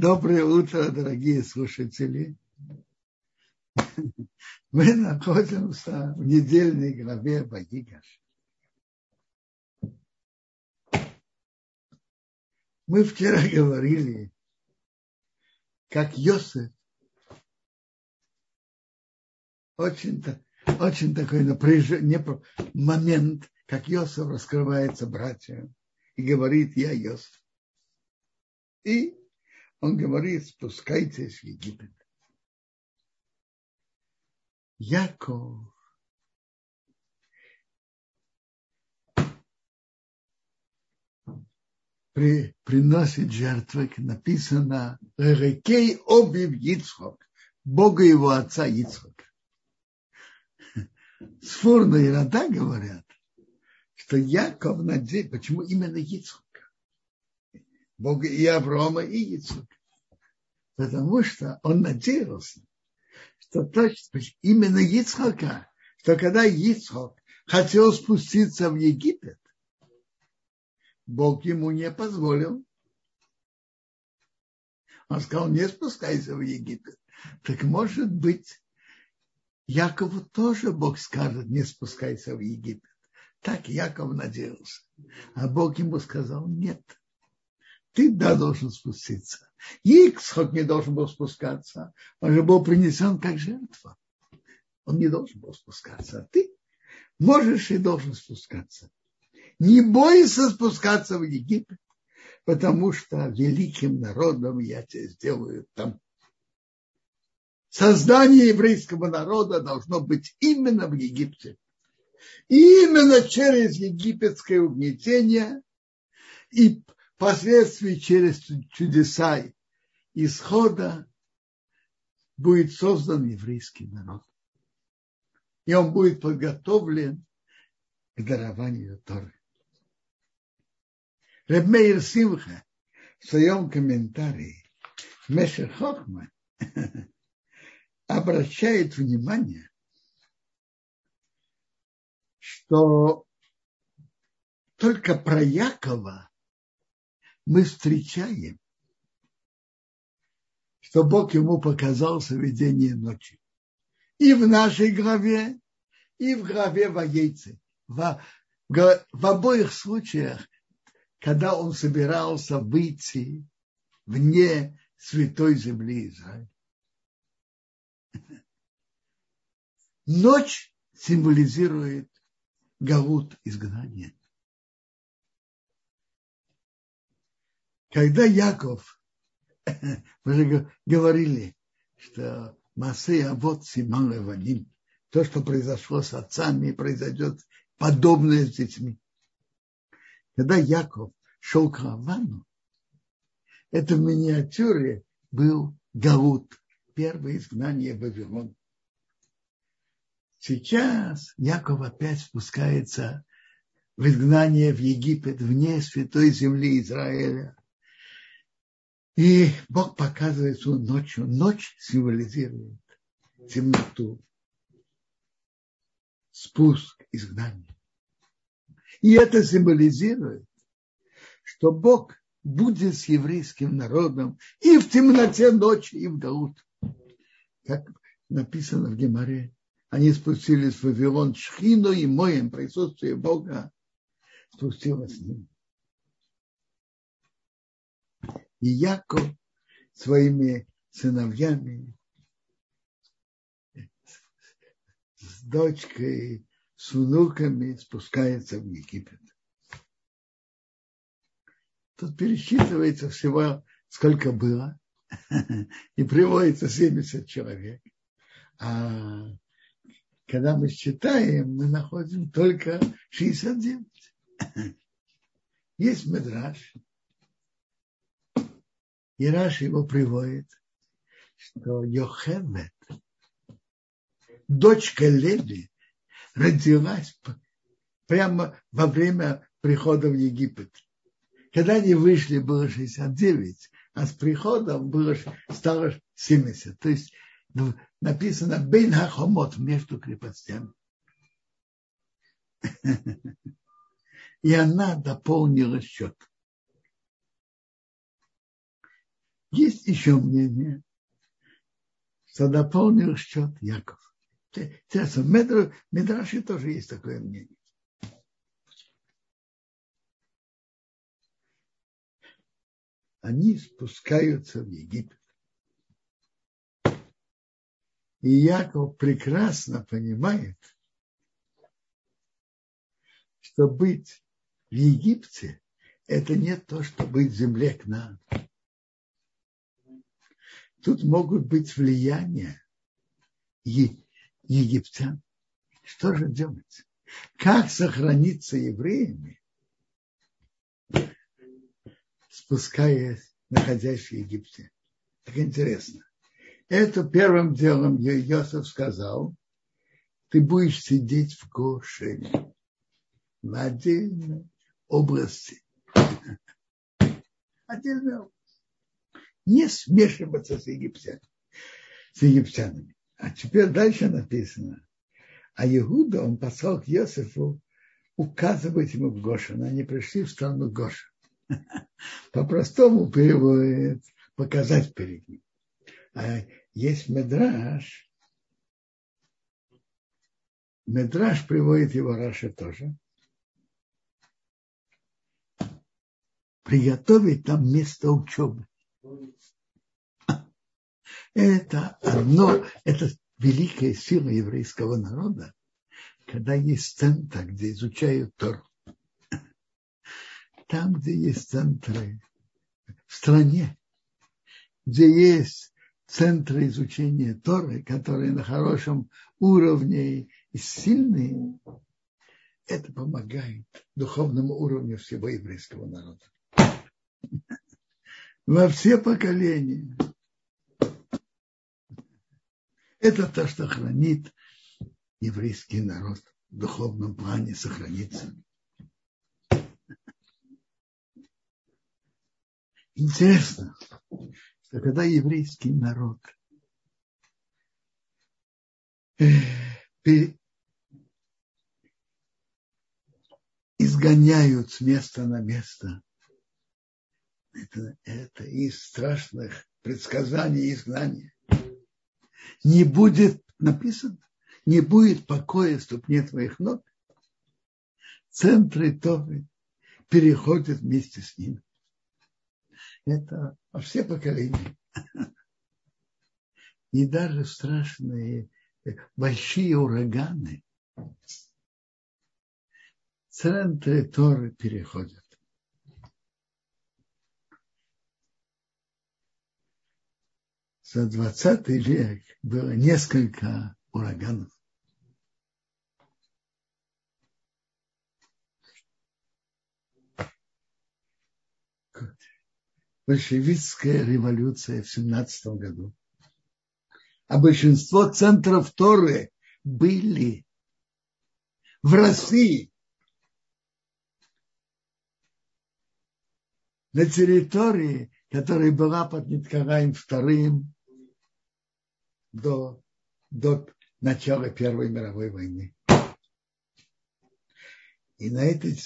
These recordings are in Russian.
Доброе утро, дорогие слушатели. Мы находимся в недельной главе Багигаш. Мы вчера говорили, как Йосеф очень, очень такой напряженный момент, как Йосеф раскрывается братьям и говорит, я Йосеф. И он говорит, спускайтесь в Египет. Яков при, приносит жертвы, написано «Рекей обив Ицхок», Бога его отца Ицхока. Сфурно и Рада говорят, что Яков надеется, почему именно Ицхок? Бога и Аврома, и Ицхака. Потому что он надеялся, что точно именно Ицхака, что когда Ицхак хотел спуститься в Египет, Бог ему не позволил. Он сказал, не спускайся в Египет. Так может быть, Якову тоже Бог скажет, не спускайся в Египет. Так Яков надеялся. А Бог ему сказал, нет ты да должен спуститься. Иксхок не должен был спускаться. Он же был принесен как жертва. Он не должен был спускаться. А ты можешь и должен спускаться. Не бойся спускаться в Египет, потому что великим народом я тебя сделаю там. Создание еврейского народа должно быть именно в Египте. И именно через египетское угнетение и впоследствии через чудеса исхода будет создан еврейский народ. И он будет подготовлен к дарованию Торы. Ребмейр Симха в своем комментарии Мешер Хохма обращает внимание, что только про Якова мы встречаем, что Бог ему показал соведение ночи. И в нашей главе, и в главе Ваейцы. В, в, в обоих случаях, когда он собирался выйти вне святой земли Израиля. Ночь символизирует галут изгнания. Когда Яков, мы же говорили, что Масея вот Симан Леваним, то, что произошло с отцами, произойдет подобное с детьми. Когда Яков шел к Равану, это в миниатюре был Гаут, первое изгнание Вавилон. Сейчас Яков опять спускается в изгнание в Египет, вне святой земли Израиля. И Бог показывает свою ночью. Ночь символизирует темноту, спуск, изгнание. И это символизирует, что Бог будет с еврейским народом и в темноте ночи, и в Гаут. Как написано в Геморе, они спустились в Вавилон Шхину и моем присутствие Бога спустилось с ним. И Яков своими сыновьями, с дочкой, с внуками спускается в Египет. Тут пересчитывается всего, сколько было, и приводится 70 человек. А когда мы считаем, мы находим только 69. Есть медраж, и Раш его приводит, что Йохевет, дочка Леви, родилась прямо во время прихода в Египет. Когда они вышли, было 69, а с приходом было, стало 70. То есть ну, написано Бейн Хахомот между крепостями. И она дополнила счет. Есть еще мнение, что дополнил счет Яков. Интересно, в Медраше тоже есть такое мнение. Они спускаются в Египет. И Яков прекрасно понимает, что быть в Египте – это не то, что быть в земле к нам. Тут могут быть влияния египтян. Что же делать? Как сохраниться евреями, спускаясь, находясь в Египте? Так интересно. Это первым делом Йосиф сказал, ты будешь сидеть в Гошине, в отдельной области. Отдельная область. Не смешиваться с египтянами. С египтянами. А теперь дальше написано. А Иуда, он послал к Йосифу указывать ему в Гошин. Они пришли в страну Гоша. По-простому переводит показать перед ним. А есть медраж. Медраж приводит его Раша тоже. Приготовить там место учебы. Это одно, это великая сила еврейского народа, когда есть центр, где изучают Тору. Там, где есть центры в стране, где есть центры изучения Торы, которые на хорошем уровне и сильные, это помогает духовному уровню всего еврейского народа. Во все поколения. Это то, что хранит еврейский народ в духовном плане, сохранится. Интересно, что когда еврейский народ э, изгоняют с места на место, это, это из страшных предсказаний изгнания. Не будет, написано, не будет покоя ступне твоих ног. Центры Торы переходят вместе с ним. Это во все поколения. И даже страшные большие ураганы центры Торы переходят. За 20 век было несколько ураганов. большевистская революция в 17 году. А большинство центров Торы были в России. На территории, которая была под Ниткараем вторым до, до начала Первой мировой войны. И на этой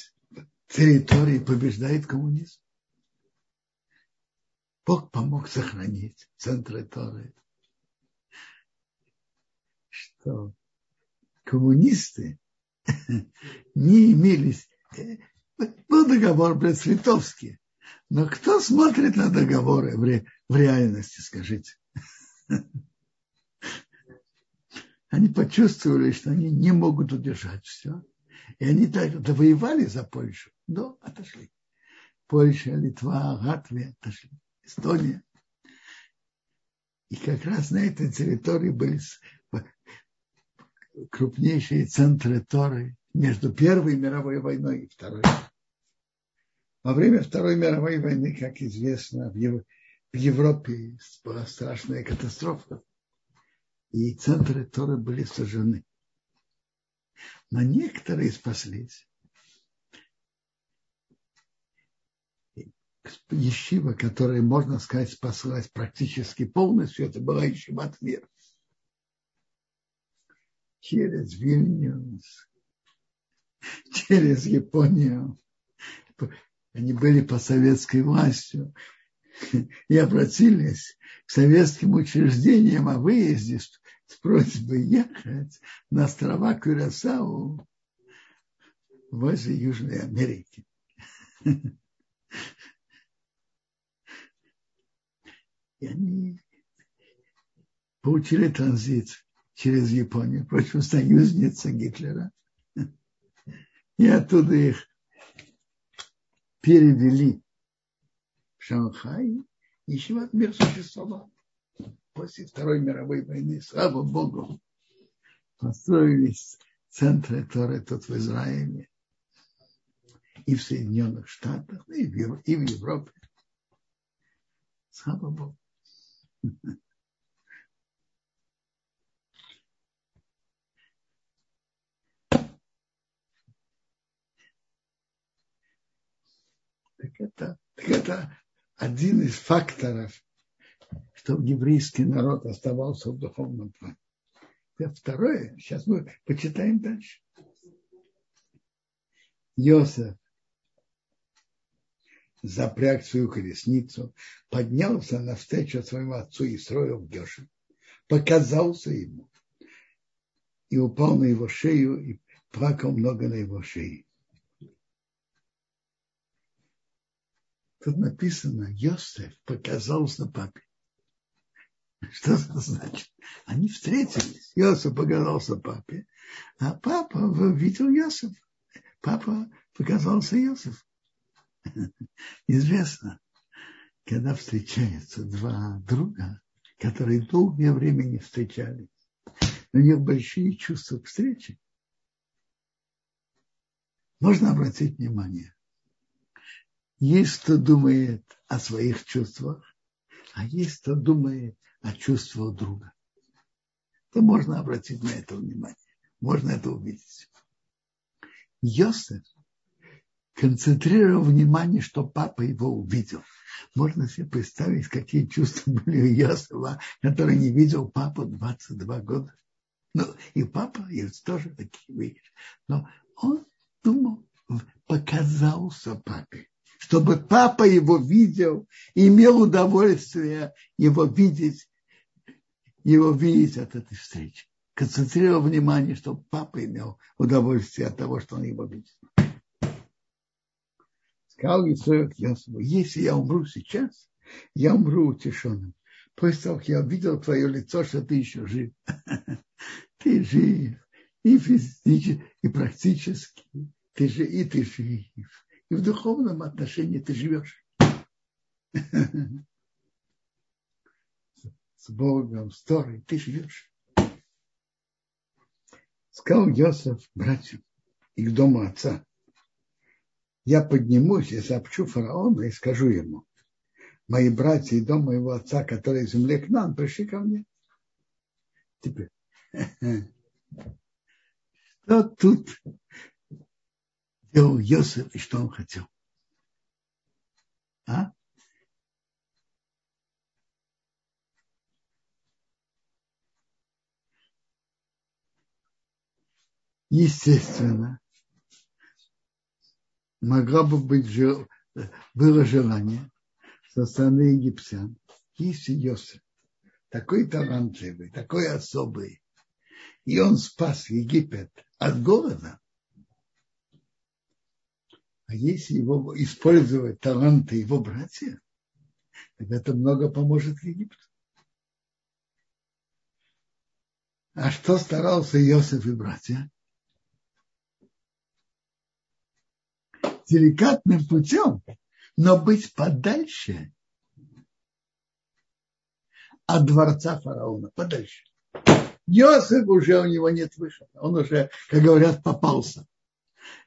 территории побеждает коммунизм. Бог помог сохранить центры Торы. Что коммунисты не имели... Был договор Брест-Литовский. Но кто смотрит на договоры в реальности, скажите? Они почувствовали, что они не могут удержать все. И они так воевали за Польшу, но отошли. Польша, Литва, Латвия отошли. Эстония. И как раз на этой территории были крупнейшие центры Торы между Первой мировой войной и Второй. Во время Второй мировой войны, как известно, в Европе была страшная катастрофа, и центры Торы были сожжены. Но некоторые спаслись. Ешива, которая, можно сказать, спаслась практически полностью, это была Ешива от мира. Через Вильнюс, через Японию. Они были по советской властью. и обратились к советским учреждениям о выезде с просьбой ехать на острова Кюрасау возле Южной Америки. И они получили транзит через Японию, против союзница Гитлера. И оттуда их перевели Шанхай, еще мир существовал. После Второй мировой войны, слава Богу, построились центры Торы тут в Израиле, и в Соединенных Штатах, и в, и в Европе. Слава Богу. Так это, так это один из факторов, чтобы еврейский народ оставался в духовном плане. Второе, сейчас мы почитаем дальше. Йосеф запряг свою колесницу, поднялся навстречу своему отцу и строил в Гешем, показался ему и упал на его шею и плакал много на его шее. Тут написано, Йосеф показался папе. Что это значит? Они встретились. Йосеф показался папе, а папа видел Йосеф. Папа показался Йосеф. Известно, когда встречаются два друга, которые долгое время не встречались, у них большие чувства к встрече, можно обратить внимание. Есть, кто думает о своих чувствах, а есть, кто думает о чувствах друга. То можно обратить на это внимание. Можно это увидеть. Йосеф концентрировал внимание, что папа его увидел. Можно себе представить, какие чувства были у Йосифа, который не видел папу 22 года. Ну, и папа, и тоже такие вещи. Но он думал, показался папе, чтобы папа его видел и имел удовольствие его видеть, его видеть от этой встречи. Концентрировал внимание, чтобы папа имел удовольствие от того, что он его видит. Сказал Исаак Ясову, если я умру сейчас, я умру утешенным. После того, как я увидел твое лицо, что ты еще жив. Ты жив и физически, и практически. Ты же и ты жив. И в духовном отношении ты живешь. С Богом, с Торой ты живешь. Сказал Йосиф братьям и к дому отца я поднимусь и сообщу фараону и скажу ему, мои братья и дом моего отца, которые в земле к нам, пришли ко мне. Теперь, что тут делал Йосиф и что он хотел? А? Естественно, могла бы быть, было желание со стороны египтян, если Йосиф такой талантливый, такой особый, и он спас Египет от голода, а если его использовать таланты его братьев, тогда это много поможет Египту. А что старался Иосиф и братья? деликатным путем, но быть подальше от дворца фараона, подальше. Йосиф уже у него нет выхода, он уже, как говорят, попался.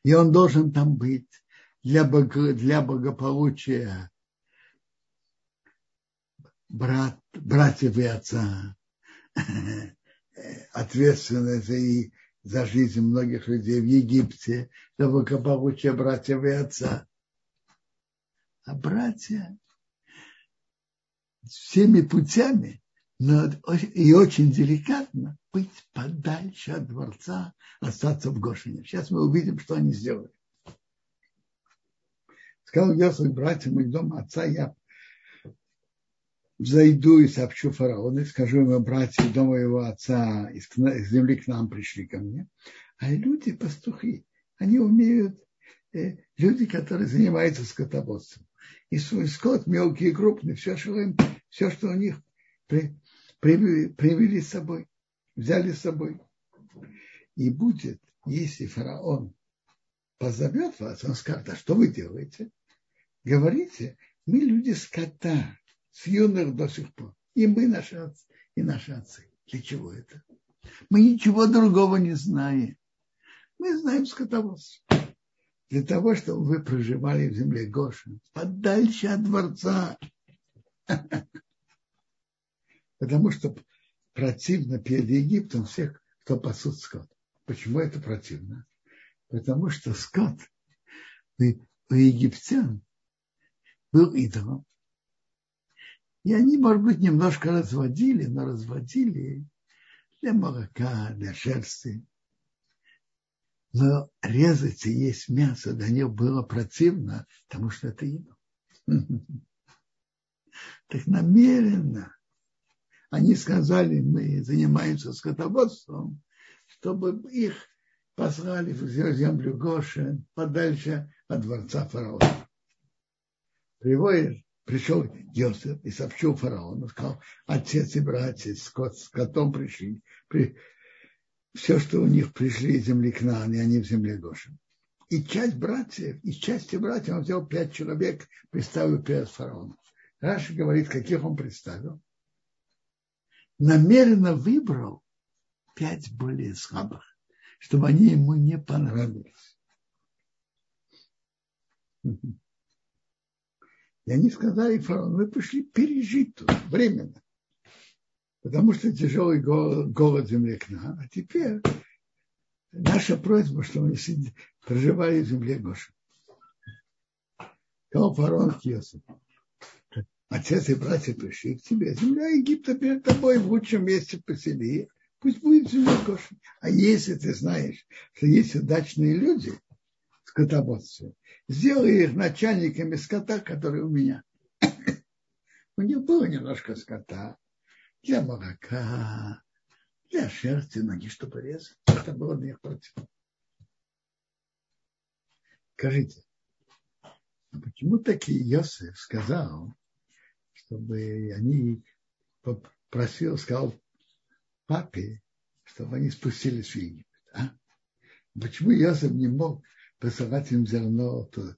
И он должен там быть для, для благополучия брат, братьев и отца, ответственность и за жизнь многих людей в Египте, за благополучие братьев и отца. А братья всеми путями, но и очень деликатно быть подальше от дворца, остаться в Гошине. Сейчас мы увидим, что они сделали. Сказал своим братьям из дома отца, я взойду и сообщу фараону, и скажу ему, братья дома его отца из земли к нам пришли ко мне. А люди, пастухи, они умеют, э, люди, которые занимаются скотоводством. И свой скот, мелкий и крупный, все, что, им, все, что у них при, привели, привели с собой, взяли с собой. И будет, если фараон позовет вас, он скажет, а что вы делаете? Говорите, мы люди скота, с юных до сих пор. И мы наши отцы, и наши отцы. Для чего это? Мы ничего другого не знаем. Мы знаем скотоводство. Для того, чтобы вы проживали в земле Гошин, подальше от дворца. Потому что противно перед Египтом всех, кто пасут скот. Почему это противно? Потому что скот у египтян был идолом. И они, может быть, немножко разводили, но разводили для молока, для шерсти. Но резать и есть мясо для них было противно, потому что это идол. Так намеренно они сказали, мы занимаемся скотоводством, чтобы их послали в землю Гошин подальше от дворца фараона. Приводит, пришел Йосиф и сообщил фараону, сказал, отец и братья с, кот, с котом пришли, при, все, что у них пришли из земли к нам, и они в земле Гошин. И часть братьев, из части братьев он взял пять человек, представил перед фараоном. Раши говорит, каких он представил. Намеренно выбрал пять более слабых, чтобы они ему не понравились. И они сказали фараону, мы пришли пережить тут временно. Потому что тяжелый голод, земли к нам. А теперь наша просьба, чтобы мы проживали в земле Гоша. Сказал фараон к Йосифу. Отец и братья пришли к тебе. Земля Египта перед тобой в лучшем месте посели. Пусть будет земля Гошин. А если ты знаешь, что есть удачные люди скотоводстве, сделай их начальниками скота, которые у меня. У них было немножко скота для молока, для шерсти, ноги, чтобы резать. Это было для них против. Скажите, а почему таки Йосиф сказал, чтобы они просил, сказал папе, чтобы они спустились в Египет. А? Почему Йосиф не мог посылать им зерно в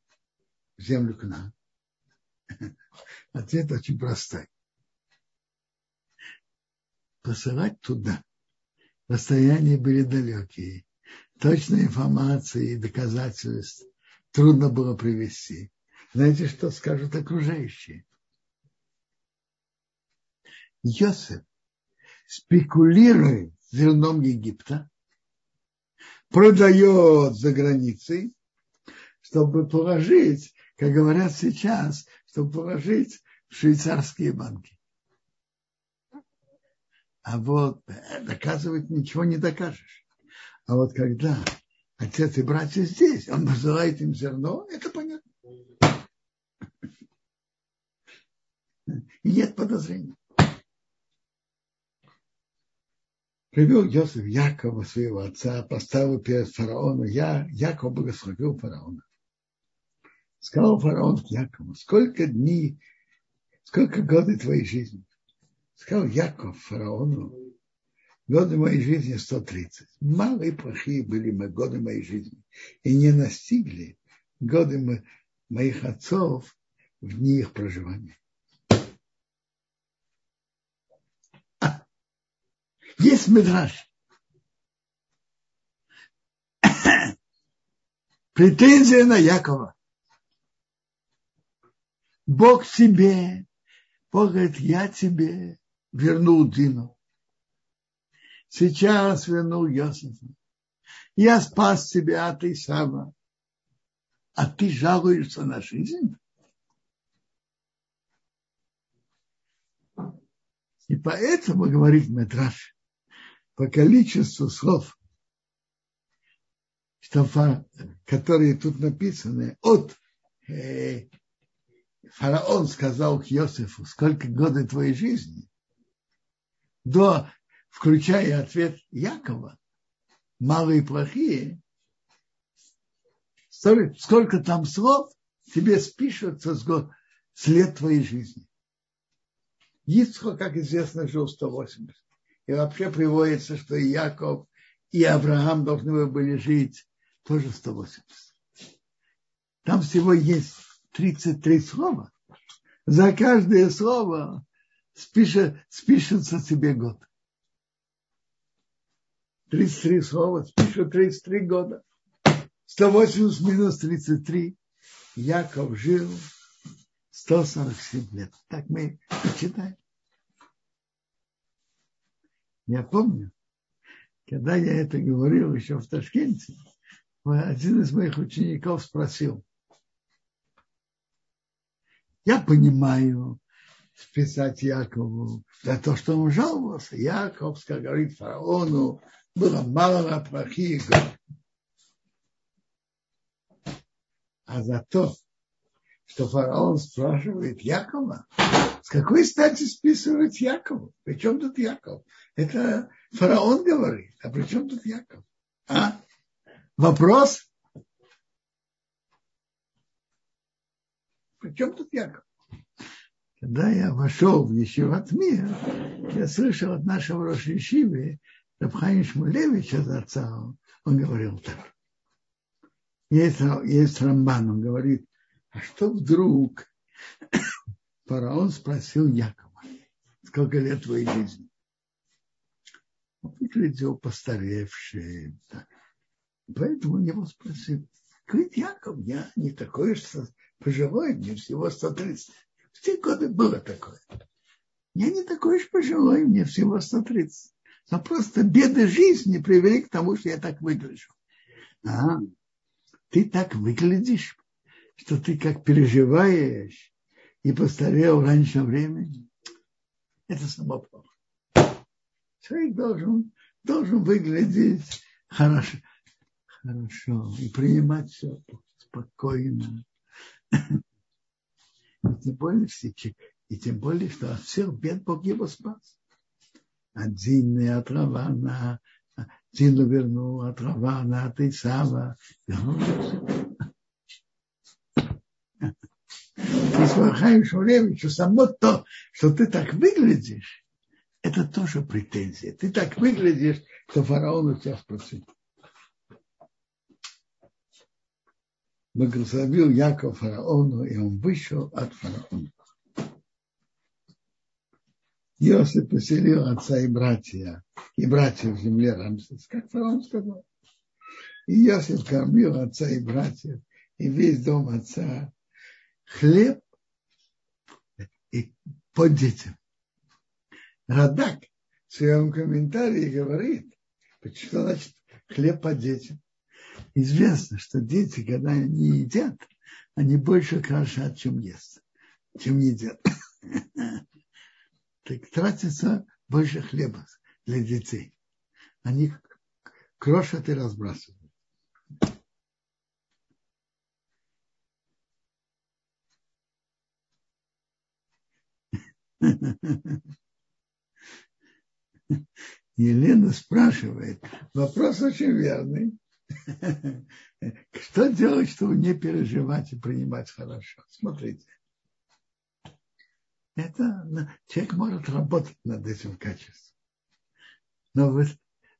землю к нам? Ответ очень простой. Посылать туда. Расстояния были далекие. Точной информации и доказательств трудно было привести. Знаете, что скажут окружающие? Йосеф спекулирует зерном Египта, продает за границей, чтобы положить, как говорят сейчас, чтобы положить в швейцарские банки. А вот доказывать ничего не докажешь. А вот когда отец и братья здесь, он посылает им зерно, это понятно. И нет подозрений. Привел Йосиф Якова, своего отца, поставил перед фараоном. Я, Яков благословил фараона. Сказал фараон Якову, сколько дней, сколько годы твоей жизни? Сказал Яков фараону, годы моей жизни 130. Малые плохие были мы годы моей жизни. И не настигли годы моих отцов в дни их проживания. Есть Мидраш. Претензия на Якова. Бог тебе, Бог говорит, я тебе вернул Дину. Сейчас вернул Йосифа. Я спас тебя от Исава. А ты жалуешься на жизнь? И поэтому, говорит Медраш, по количеству слов, что, которые тут написаны от э, фараон сказал к Иосифу, сколько годы твоей жизни, до, включая ответ Якова, малые и плохие, сколько там слов тебе спишется с, год, с лет твоей жизни. Ицхо, как известно, жил 180. И вообще приводится, что и Яков, и Авраам должны были жить тоже 180. Там всего есть 33 слова. За каждое слово спишет, спишется тебе год. 33 слова, спишут 33 года. 180 минус 33. Яков жил 147 лет. Так мы читаем. Я помню, когда я это говорил еще в Ташкенте, один из моих учеников спросил, я понимаю списать Якову за то, что он жаловался. Яков, говорит фараону, было мало плохих А за то, что фараон спрашивает Якова, с какой стати списывать Якова? При чем тут Яков? Это фараон говорит, а при чем тут Яков? А? Вопрос? При чем тут Яков? Когда я вошел в Ешиват Мир, я слышал от нашего Рошишивы, Рабхаим Шмулевича отца, он говорил так. Есть, есть Рамбан, он говорит, а что вдруг фараон спросил Якова, сколько лет твоей жизни? Он выглядел постаревший. Так. Поэтому он его спросил, говорит, Яков, я не такой, что пожилой, мне всего 130. В те годы было такое. Я не такой уж пожилой, мне всего 130. Но просто беды жизни привели к тому, что я так выгляжу. А, ты так выглядишь, что ты как переживаешь и постарел раньше времени. Это само плохо. Человек должен, должен выглядеть хорошо, хорошо и принимать все спокойно. И тем более, и тем более, что от всех бед Бог его спас. От Зины, от Равана, Зину вернул, от Равана, от Исава. Ты время, что само то, что ты так выглядишь, это тоже претензия. Ты так выглядишь, что фараон у тебя спросил. благословил Яков фараону, и он вышел от фараона. Иосиф поселил отца и братья, и братьев в земле Рамсес, как фараон сказал. И Иосиф кормил отца и братьев, и весь дом отца хлеб и под детям. Радак в своем комментарии говорит, что значит хлеб под детям известно, что дети, когда они едят, они больше крошат, чем ест, чем едят. Так тратится больше хлеба для детей. Они крошат и разбрасывают. Елена спрашивает, вопрос очень верный. Что делать, чтобы не переживать и принимать хорошо? Смотрите. Это человек может работать над этим качеством. Но вы,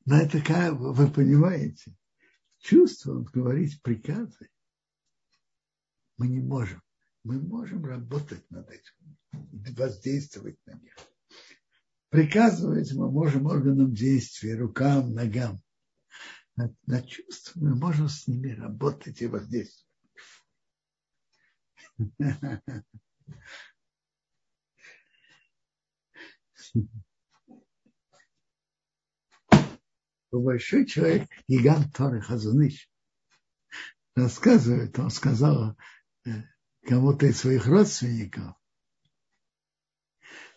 но это как вы понимаете, чувство, говорить приказы, мы не можем. Мы можем работать над этим, воздействовать на них. Приказывать мы можем органам действия, рукам, ногам на, на чувства, мы можем с ними работать и воздействовать. Большой человек, гигант Торы Хазуныш, рассказывает, он сказал э, кому-то из своих родственников,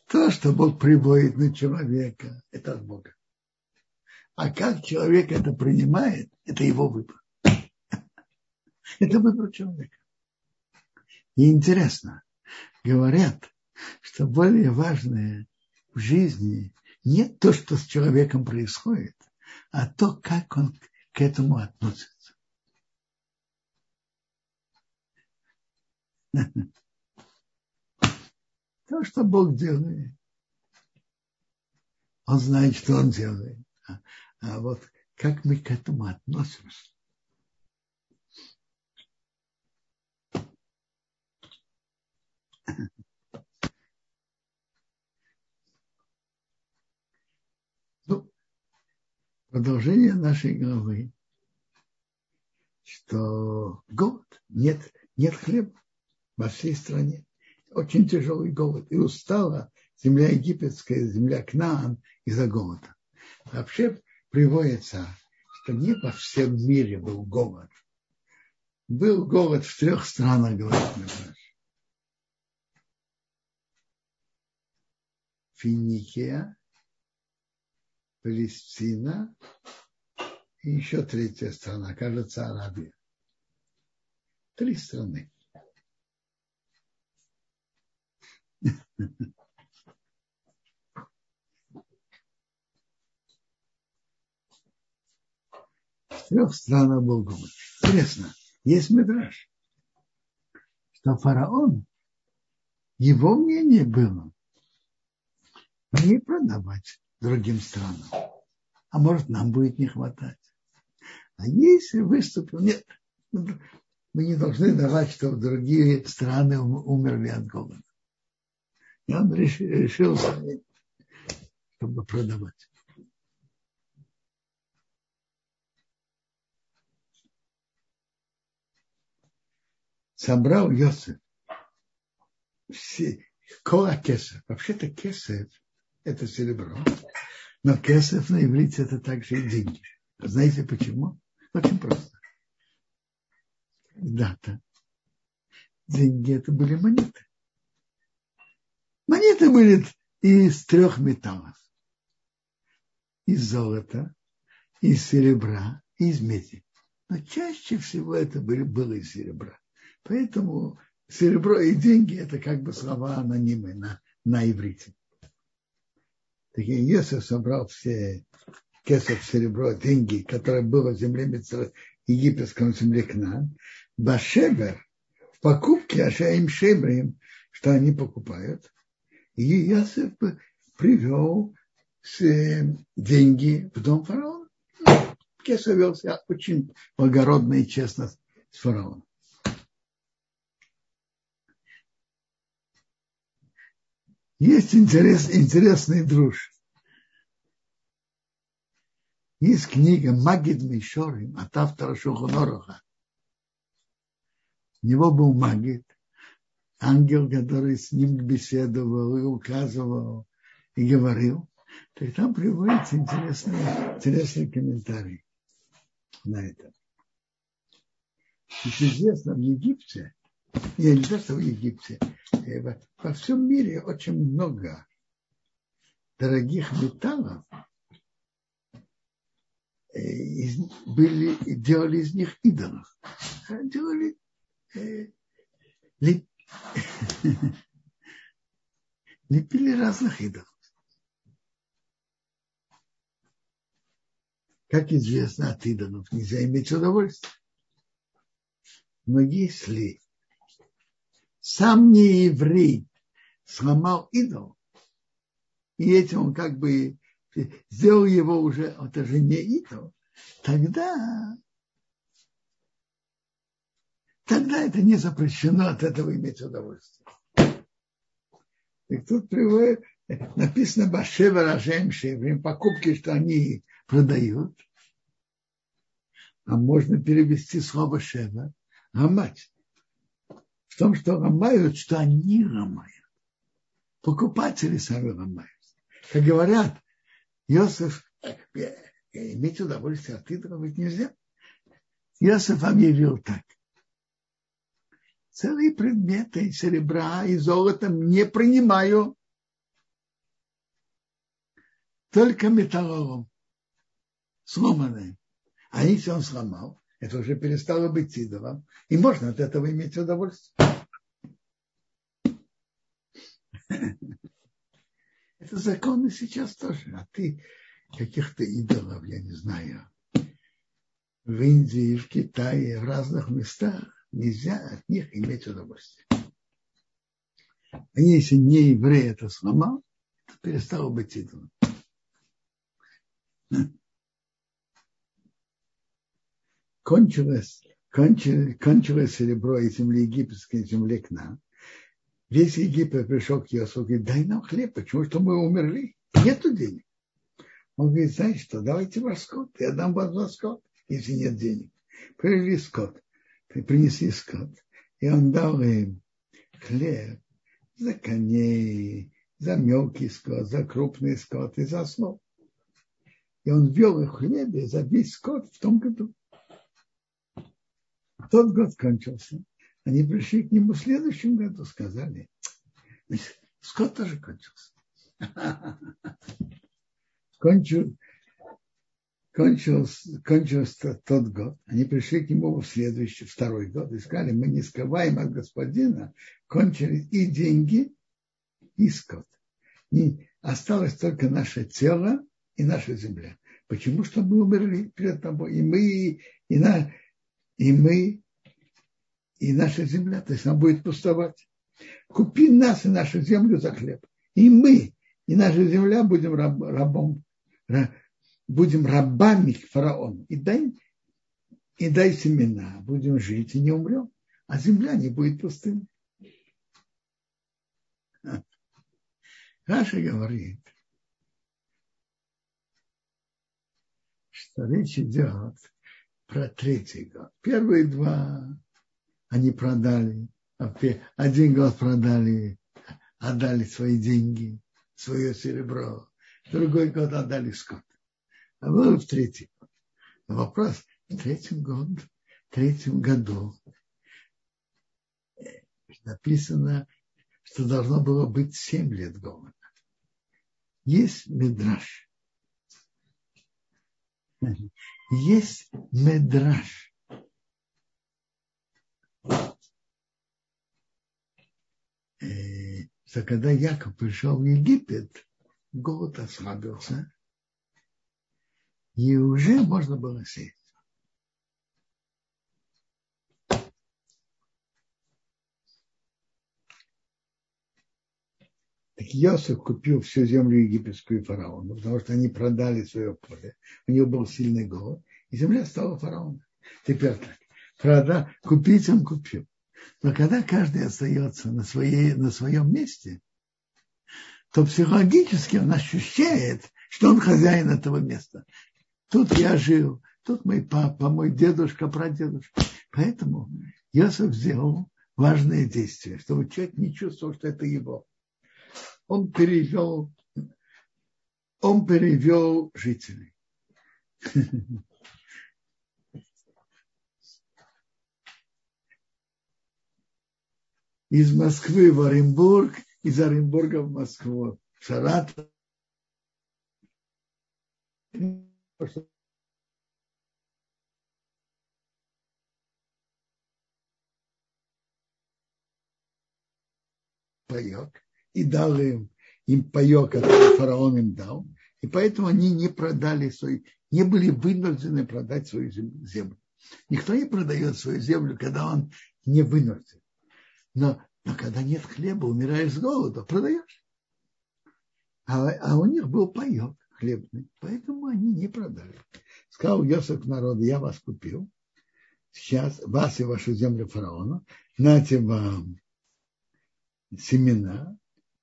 то, что Бог приводит на человека, это от Бога. А как человек это принимает, это его выбор. Это выбор человека. И интересно, говорят, что более важное в жизни не то, что с человеком происходит, а то, как он к этому относится. То, что Бог делает. Он знает, что он делает. А, а вот как мы к этому относимся? продолжение нашей главы, что голод, нет, нет хлеба во всей стране. Очень тяжелый голод. И устала земля египетская, земля Кнаан из-за голода. Вообще приводится, что не во всем мире был голод. Был голод в трех странах, говорит. Финикия, Палестина и еще третья страна, кажется, Арабия. Три страны. В трех странах был голод. Интересно, есть мидраж, что фараон, его мнение было не продавать другим странам. А может, нам будет не хватать. А если выступил, нет, мы не должны давать, чтобы другие страны умерли от голода. И он решил, чтобы продавать. Собрал Йосиф все, кола кесов. Вообще-то кесов – это серебро. Но кесов на иврите это также и деньги. Знаете почему? Очень просто. Когда-то деньги это были монеты. Монеты были из трех металлов. Из золота, из серебра из меди. Но чаще всего это были, было из серебра. Поэтому серебро и деньги это как бы слова анонимы на, на иврите. Так и Иосиф собрал все кесов, серебро, деньги, которые было в земле Митсра, египетском земле Кнан, Башебер в покупке Ашаим Шебрим, что они покупают. И Иосиф привел деньги в дом фараона. Кесов вел себя очень благородно и честно с фараоном. Есть интерес, интересный друж. Есть книга Магид Мишорим от автора Шухонороха. У него был Магид, ангел, который с ним беседовал и указывал и говорил. Так там приводится интересный, интересный комментарий на это. Ведь известно, в Египте, я не знаю, что в Египте, во всем мире очень много дорогих металлов, э, были, делали из них идолов. Делали э, леп, лепили разных идолов. Как известно, от идолов нельзя иметь удовольствие. Но если сам не еврей сломал идол, и этим он как бы сделал его уже, это же не идол, тогда, тогда это не запрещено от этого иметь удовольствие. И тут приводит, написано Башева Ражем Шеврим, покупки, что они продают. А можно перевести слово Шева, гамать в том, что ломают, что они ломают. Покупатели сами ломают. Как говорят, Иосиф, иметь удовольствие от идолов нельзя. Иосиф объявил так. Целые предметы серебра и золота не принимаю. Только металлолом. Сломанный. А если он сломал, это уже перестало быть идолом, и можно от этого иметь удовольствие. Это законы сейчас тоже. А ты каких-то идолов, я не знаю, в Индии, в Китае, в разных местах, нельзя от них иметь удовольствие. А если не еврей это сломал, то перестал быть идолом. Кончилось, кончилось, кончилось серебро из земли египетской земли к нам. Весь Египет пришел к Иосифу и говорит, дай нам хлеб, почему что мы умерли? Нету денег. Он говорит, знаете что, давайте ваш скот, я дам вам ваш скот, если нет денег. Привели скот, принесли скот. И он дал им хлеб за коней, за мелкий скот, за крупный скот и за слов. И он вел их в хлебе за весь скот в том году. Тот год кончился. Они пришли к нему в следующем году, сказали, скот тоже кончился. Кончил, кончился, кончился тот год. Они пришли к нему в следующий, второй год и сказали, мы не скрываем от господина, кончились и деньги, и скот. И осталось только наше тело и наша земля. Почему? Что мы умерли перед тобой. И мы, и, на, и мы и наша земля, то есть она будет пустовать. Купи нас и нашу землю за хлеб. И мы, и наша земля будем раб, рабом, будем рабами фараону. И дай, и дай семена, будем жить и не умрем. А земля не будет пустынной. Раша говорит, что речь идет про третий год. Первые два они продали, а один год продали, отдали свои деньги, свое серебро, другой год отдали скот. А был в третий год. Вопрос, в третьем году, в третьем году написано, что должно было быть семь лет голода. Есть медраж. Есть медраж что когда Яков пришел в Египет, голод ослабился, и уже можно было сесть. Так Йосиф купил всю землю египетскую фараону, потому что они продали свое поле. У него был сильный голод, и земля стала фараоном. Теперь так прода, купить он купил. Но когда каждый остается на, своей, на своем месте, то психологически он ощущает, что он хозяин этого места. Тут я жил, тут мой папа, мой дедушка, прадедушка. Поэтому Йосиф сделал важное действие, чтобы человек не чувствовал, что это его. Он перевел, он перевел жителей. из Москвы в Оренбург, из Оренбурга в Москву, Саратов. Паек и дал им, им паек, который фараон им дал. И поэтому они не продали свой, не были вынуждены продать свою землю. Никто не продает свою землю, когда он не вынужден. Но, но когда нет хлеба, умираешь с голода, продаешь. А, а у них был паек хлебный, поэтому они не продали. Сказал Йосиф народу, я вас купил, сейчас вас и вашу землю фараона, нате вам семена,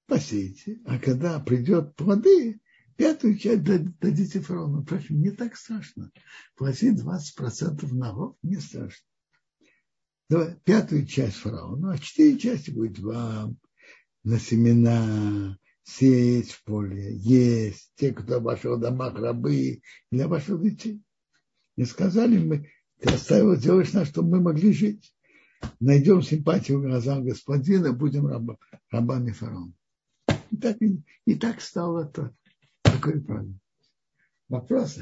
посейте, а когда придет плоды, пятую часть дадите фараону. Впрочем, не так страшно. Платить 20% налог не страшно пятую часть фараону, а четыре части будет вам на семена, сеять в поле, есть, те, кто в ваших домах рабы, для ваших детей. И сказали мы, ты оставил делаешь нас, чтобы мы могли жить. Найдем симпатию в глазах господина, будем раб, рабами фараона. И так, и так стало то. Такой правильно. Вопрос,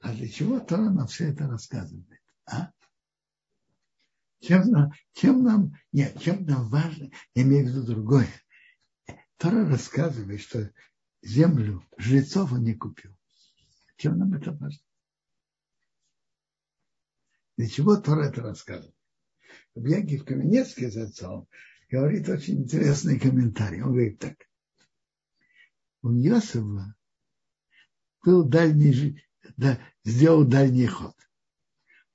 а для чего Тора нам все это рассказывает? А? Чем, чем нам, нет, чем нам важно, я имею в виду другое. Тора рассказывает, что землю жрецов он не купил. Чем нам это важно? Для чего Тора это рассказывает? Яков Каменецкий за отцом говорит очень интересный комментарий. Он говорит так. У Йосифа был дальний, да, сделал дальний ход.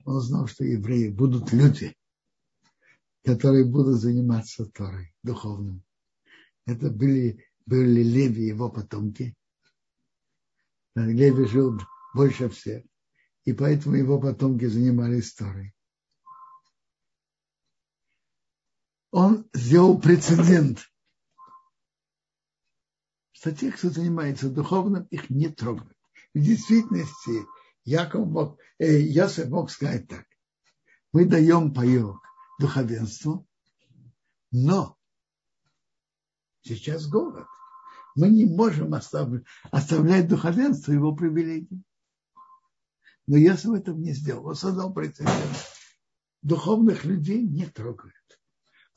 Он знал, что евреи будут люди, которые будут заниматься Торой духовным. Это были, были Леви, его потомки. Леви жил больше всех. И поэтому его потомки занимались Торой. Он сделал прецедент, что те, кто занимается духовным, их не трогают. В действительности Яков мог, э, Йосиф мог сказать так. Мы даем паек духовенству, но сейчас голод. Мы не можем оставлять, оставлять духовенство его привилегии. Но Йосиф этого не сделал. Он создал прецедент. Духовных людей не трогают.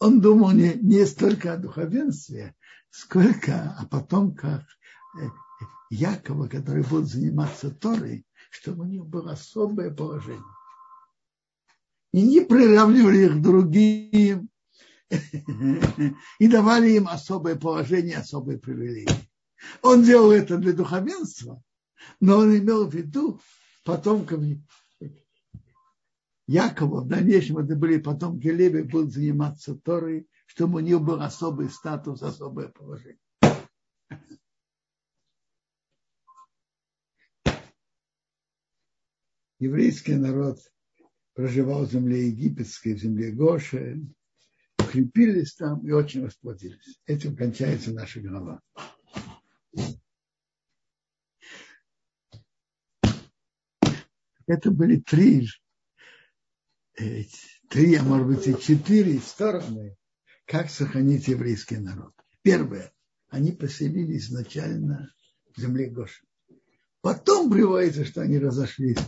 Он думал не, не столько о духовенстве, сколько о потомках э, Якова, которые будут заниматься Торой, чтобы у них было особое положение. И не приравнивали их другим, и давали им особое положение, особые привилегии. Он делал это для духовенства, но он имел в виду потомков Якова, в дальнейшем это были потомки Леви, будут заниматься Торой, чтобы у них был особый статус, особое положение. Еврейский народ проживал в земле египетской, в земле Гоша, укрепились там и очень расплодились. Этим кончается наша глава. Это были три, э, три, а может быть и четыре стороны, как сохранить еврейский народ. Первое. Они поселились изначально в земле Гоши. Потом приводится, что они разошлись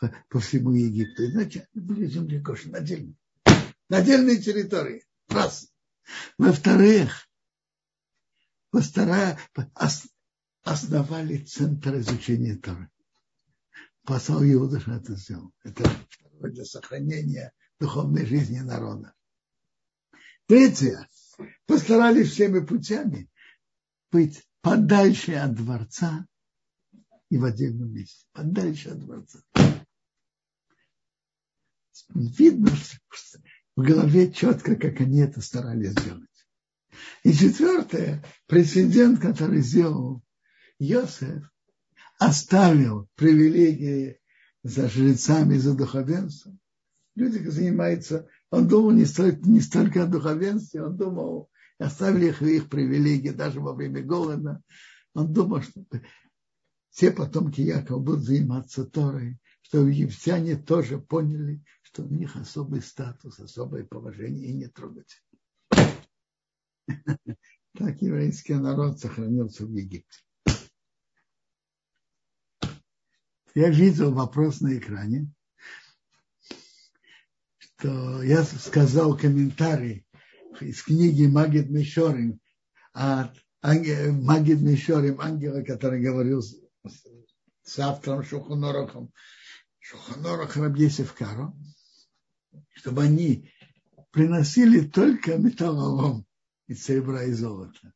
по, по всему Египту. Изначально были в земле Гоши, на отдельной, на отдельной территории. Раз. Во-вторых, постара, основали центр изучения Торы. Послал Иуда, что это сделал. Это для сохранения духовной жизни народа. Третье. Постарались всеми путями быть подальше от дворца и в отдельном месте. Подальше от дворца. Видно, в голове четко, как они это старались сделать. И четвертое, прецедент, который сделал Йосеф, оставил привилегии за жрецами, за духовенством. Люди занимаются, он думал не столько, не столько о духовенстве, он думал, оставили их, их привилегии даже во время голода. Он думал, что все потомки Якова будут заниматься Торой, чтобы египтяне тоже поняли, что у них особый статус, особое положение и не трогать. Так еврейский народ сохранился в Египте. Я видел вопрос на экране, что я сказал комментарий из книги Магид Мишорим от Магид Мишорим, ангела, который говорил с автором Шухонорохом, Шухонорох Рабьесев Каро, чтобы они приносили только металлолом из серебра и золота.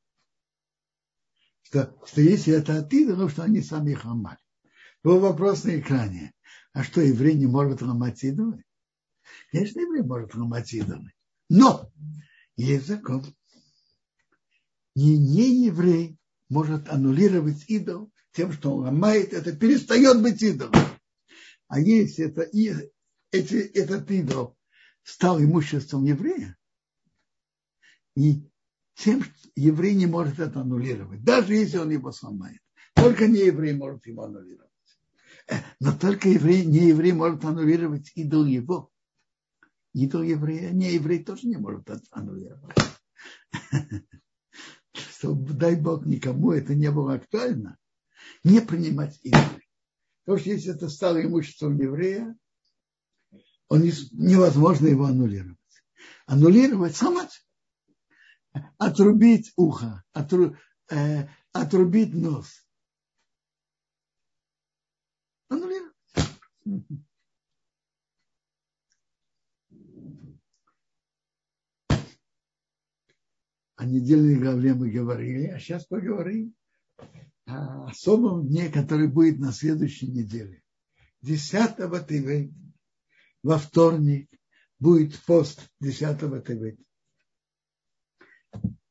Что, что если это от идолов, что они сами их ломали. Был вопрос на экране. А что, еврей не может ломать идолы? Конечно, еврей может ломать идолы. Но есть закон. И не еврей может аннулировать идол тем, что он ломает, это перестает быть идолом. А если это, эти, этот идол стал имуществом еврея, и тем еврей не может это аннулировать, даже если он его сломает. Только не еврей может его аннулировать. Э, но только еврей, не еврей может аннулировать идол его. Идол еврея, не еврей тоже не может аннулировать. Что, дай Бог, никому это не было актуально, не принимать идолы. Потому что если это стало имуществом еврея, он не, невозможно его аннулировать. Аннулировать, сломать. отрубить ухо, отру, э, отрубить нос. Аннулировать. О недельной главе мы говорили, а сейчас поговорим о особом дне, который будет на следующей неделе. 10 Тывет, во вторник, будет пост 10 Тывет.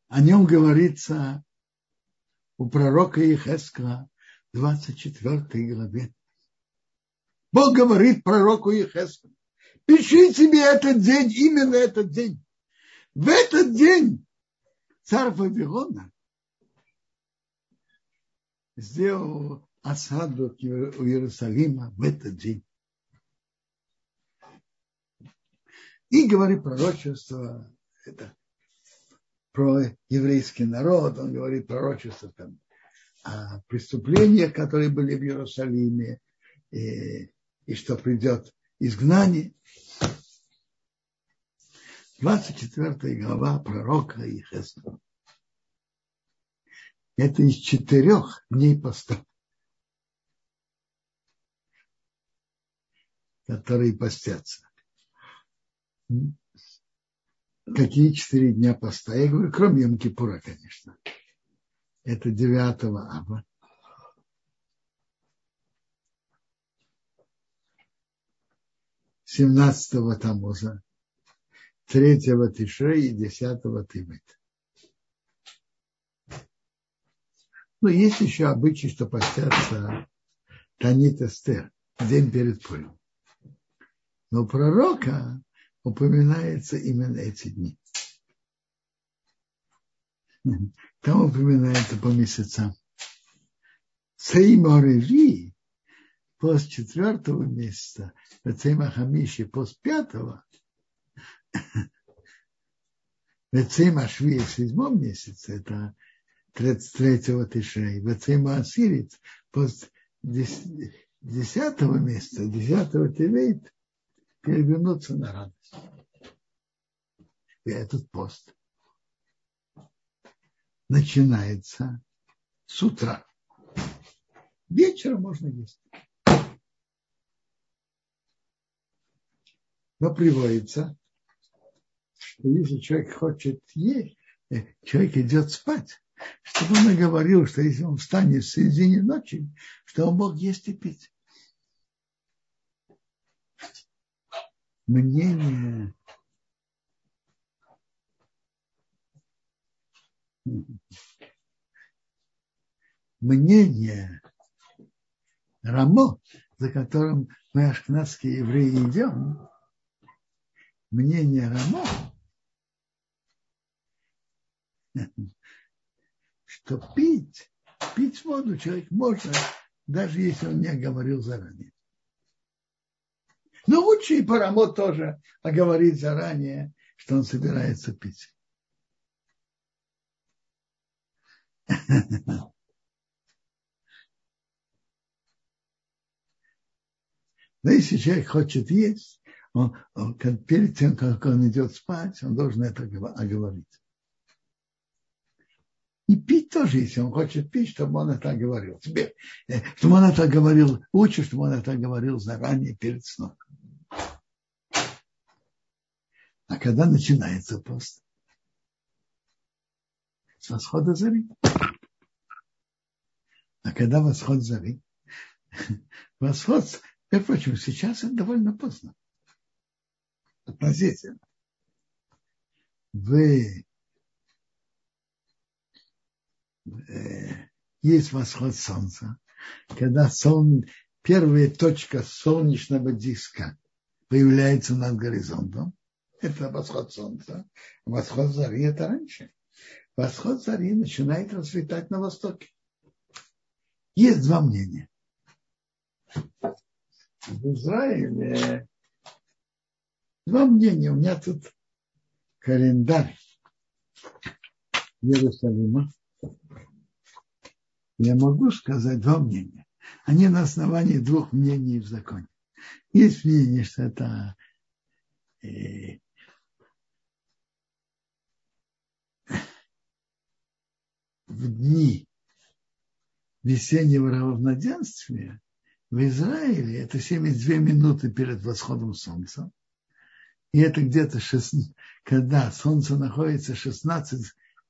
О нем говорится у пророка Ехескла 24 главе. Бог говорит пророку Ехескла, пиши себе этот день, именно этот день. В этот день царь Вавилона сделал осаду у Иерусалима в этот день. И говорит пророчество, это про еврейский народ, он говорит пророчество там, о преступлениях, которые были в Иерусалиме, и, и что придет изгнание. 24 глава пророка Ехесна. Это из четырех дней поста, которые постятся. Какие четыре дня поста? Я говорю, кроме Йом-Кипура, конечно. Это 9 ава. Семнадцатого Тамуза, третьего Тишре и десятого Тимет. Ну, есть еще обычай, что постятся Танит Эстер, день перед Пурим. Но пророка упоминается именно эти дни. Там упоминается по месяцам. Сейма Реви, пост четвертого месяца, Сейма Хамиши, пост пятого, Вецейма Шви в седьмом месяце, это 33-го Тишей, Вецейма Асирит, пост десятого месяца, десятого Тивейт, перевернуться на радость. И этот пост начинается с утра. Вечером можно есть. Но приводится, что если человек хочет есть, э, человек идет спать, чтобы он говорил, что если он встанет в середине ночи, что он мог есть и пить. Мнение мнение Рамо, за которым мы, ашкнадские евреи, идем, мнение Рамо, что пить, пить воду человек может, даже если он не говорил заранее. Но лучше и Парамот тоже оговорить заранее, что он собирается пить. Но если человек хочет есть, он, он, перед тем, как он идет спать, он должен это оговорить. И пить тоже, если он хочет пить, чтобы он это говорил. Тебе, э, чтобы он это говорил, лучше, чтобы он это говорил заранее перед сном. А когда начинается пост? С восхода зари. А когда восход зари? Восход, между прочим, сейчас это довольно поздно. Относительно. Вы э, есть восход солнца, когда сон, первая точка солнечного диска появляется над горизонтом, это восход солнца. Восход зари это раньше. Восход зари начинает расцветать на востоке. Есть два мнения. В Израиле два мнения. У меня тут календарь Иерусалима. Я могу сказать два мнения. Они на основании двух мнений в законе. Есть мнение, что это в дни весеннего равноденствия в Израиле это 72 минуты перед восходом солнца. И это где-то, 16, когда солнце находится 16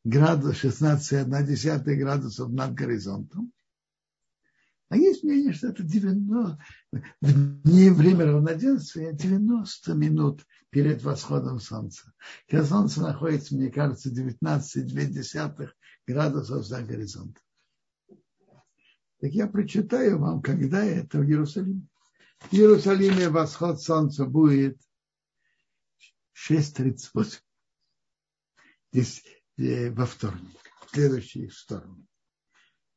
градусов, 16,1 градусов над горизонтом. А есть мнение, что это 90, не время равноденствия, а 90 минут перед восходом солнца. Когда солнце находится, мне кажется, 19,2 градусов за горизонтом. Так я прочитаю вам, когда это в Иерусалиме. В Иерусалиме восход солнца будет 6.38. Здесь э, во вторник, в следующую сторону.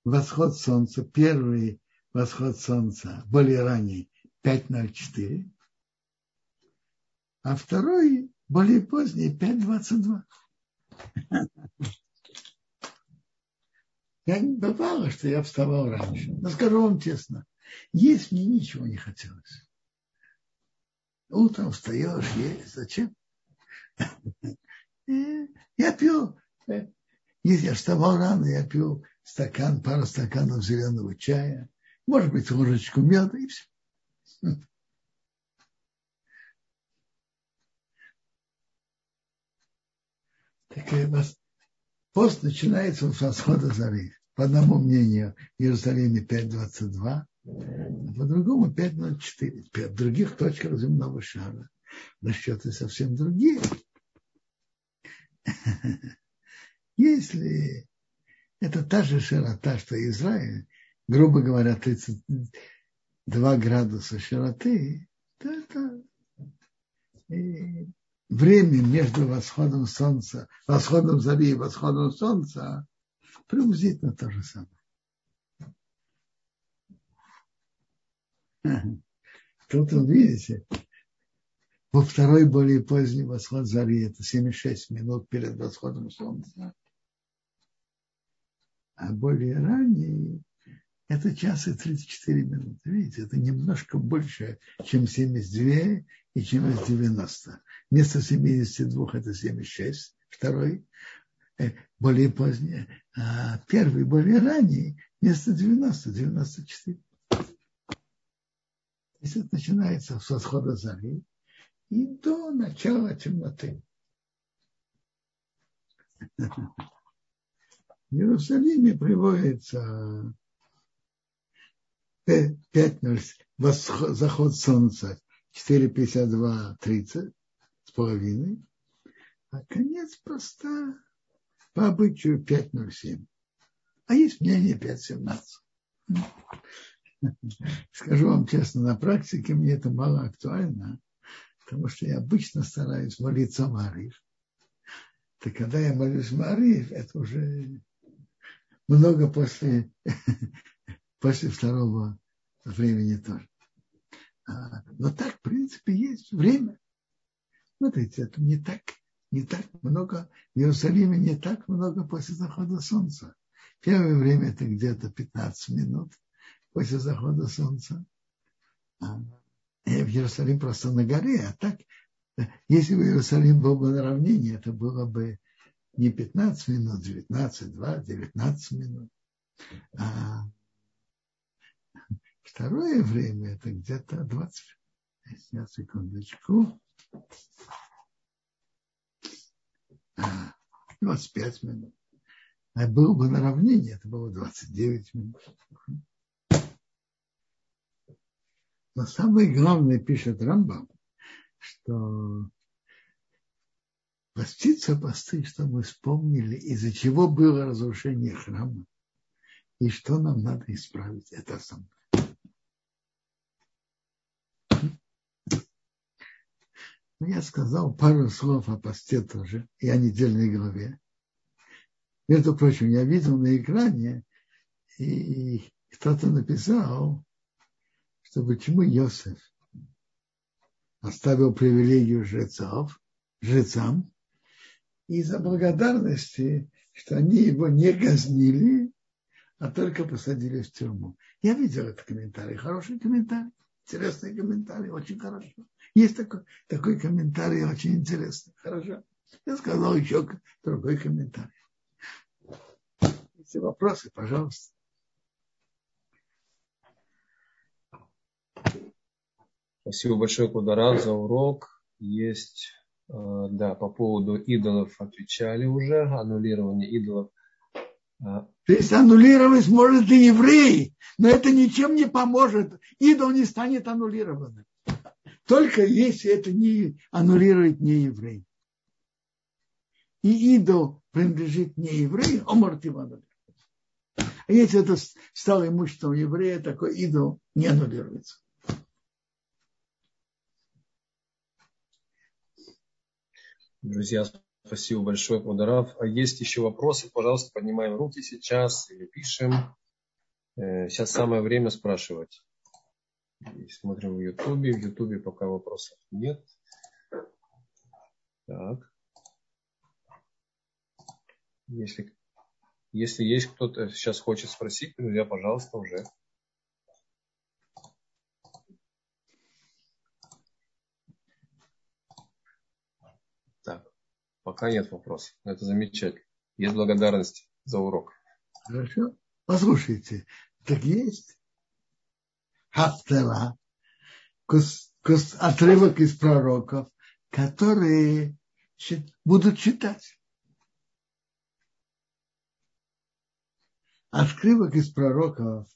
Восход солнца, первый восход солнца, более ранний, 5.04, а второй более поздний, 5.22. Я не бывало, что я вставал раньше. Но скажу вам честно, есть мне ничего не хотелось. Утром встаешь, есть, зачем? Я пью, если я вставал рано, я пью стакан, пару стаканов зеленого чая, может быть, ложечку меда и все. Так пост начинается с восхода зари по одному мнению, в Иерусалиме 5.22, а по другому 5.04. В других точках земного шара расчеты совсем другие. Если это та же широта, что Израиль, грубо говоря, 32 градуса широты, то это время между восходом солнца, восходом зари и восходом солнца приблизительно то же самое. Тут вы видите, во второй более поздний восход зари, это 76 минут перед восходом солнца. А более ранний это час и 34 минуты. Видите, это немножко больше, чем 72 и чем 90. Вместо 72 это 76, второй. Э, более позднее, а первый более ранний, вместо 90, 94. То есть это начинается с восхода зари и до начала темноты. В Иерусалиме приводится 5.0, заход солнца 4.52.30 с половиной, а конец поста по обычаю 5.07. А есть мнение 5.17. Скажу вам честно, на практике мне это мало актуально, потому что я обычно стараюсь молиться Марив. Так когда я молюсь Марив, это уже много после, после второго времени тоже. А, но так, в принципе, есть время. Смотрите, это не так не так много, в Иерусалиме не так много после захода солнца. Первое время это где-то 15 минут после захода солнца. А в Иерусалим просто на горе, а так, если бы Иерусалим был бы на равнине, это было бы не 15 минут, 19, 2, 19 минут. А второе время это где-то 20. Сейчас, секундочку. 25 минут. А был бы на равнине, это было 29 минут. Но самое главное, пишет Рамбам, что поститься посты, что мы вспомнили, из-за чего было разрушение храма, и что нам надо исправить. Это основное. Я сказал пару слов о посте тоже и о недельной главе. Между прочим, я видел на экране, и кто-то написал, что почему Йосеф оставил привилегию жрецов, жрецам, из-за благодарности, что они его не казнили, а только посадили в тюрьму. Я видел этот комментарий, хороший комментарий, интересный комментарий, очень хорошо. Есть такой, такой комментарий очень интересный. Хорошо. Я сказал еще другой комментарий. Если вопросы, пожалуйста. Спасибо большое, Кударан, за урок. Есть, э, да, по поводу идолов отвечали уже, аннулирование идолов. А, То есть аннулировать может и еврей, но это ничем не поможет. Идол не станет аннулированным. Только если это не аннулирует не еврей. И идол принадлежит не еврею, его аннулировать. А если это стало имуществом еврея, такой идол не аннулируется. Друзья, спасибо большое, Кударав. А есть еще вопросы? Пожалуйста, поднимаем руки сейчас или пишем. Э, сейчас самое время спрашивать. И смотрим в Ютубе. В Ютубе пока вопросов нет. Так. Если, если есть кто-то сейчас хочет спросить, друзья, пожалуйста, уже. Пока нет вопросов. Это замечательно. Есть благодарность за урок. Хорошо. Послушайте, так есть Хафтела, отрывок из пророков, которые будут читать. Отрывок из пророков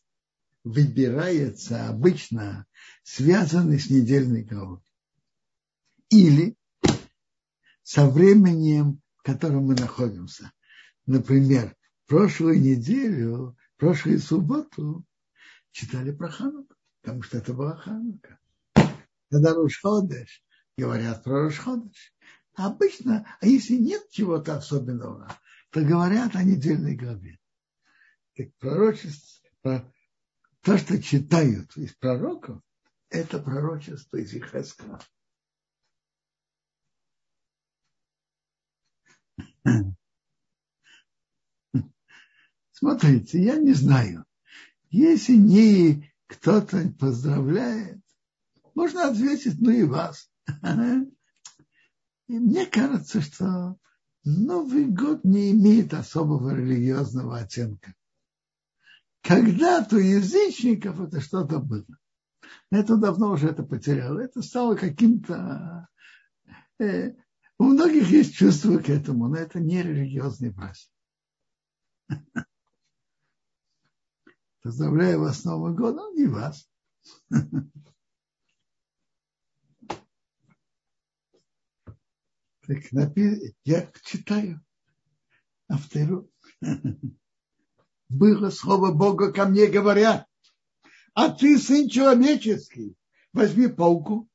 выбирается обычно связанный с недельной главой. Или со временем, в котором мы находимся. Например, прошлую неделю, прошлую субботу читали про Хануку, потому что это была Ханука. Когда Рушходыш, говорят про Рушходыш. Обычно, а если нет чего-то особенного, то говорят о недельной главе. Так пророчество, то, что читают из пророков, это пророчество из Ихескала. Смотрите, я не знаю. Если не кто-то поздравляет, можно ответить, ну и вас. И мне кажется, что Новый год не имеет особого религиозного оттенка. Когда-то язычников это что-то было. Это давно уже это потеряло. Это стало каким-то э, у многих есть чувство к этому, но это не религиозный праздник. Поздравляю вас с Новым годом и вас. Так напи... я читаю автору. Было слово Бога ко мне, говорят, а ты сын человеческий, возьми пауку,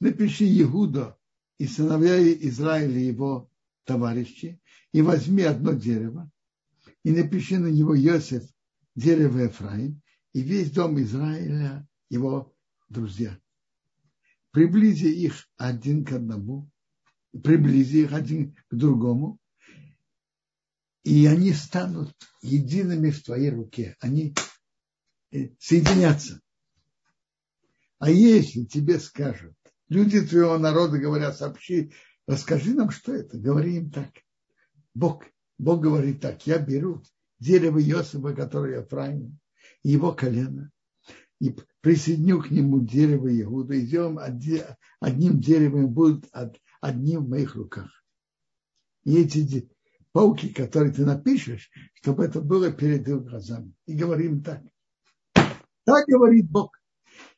напиши Иуда, и сыновья Израиля его товарищи, и возьми одно дерево, и напиши на него Йосиф, дерево Ефраим, и весь дом Израиля его друзья. Приблизи их один к одному, приблизи их один к другому, и они станут едиными в твоей руке. Они э, соединятся. А если тебе скажут, Люди твоего народа говорят, сообщи, расскажи нам, что это. Говори им так. Бог, Бог говорит так, я беру дерево Иосифа, которое Ефраим, его колено, и присоединю к нему дерево Иуда, и сделаем одним деревом, будут одним в моих руках. И эти пауки, которые ты напишешь, чтобы это было перед их глазами. И говорим так. Так говорит Бог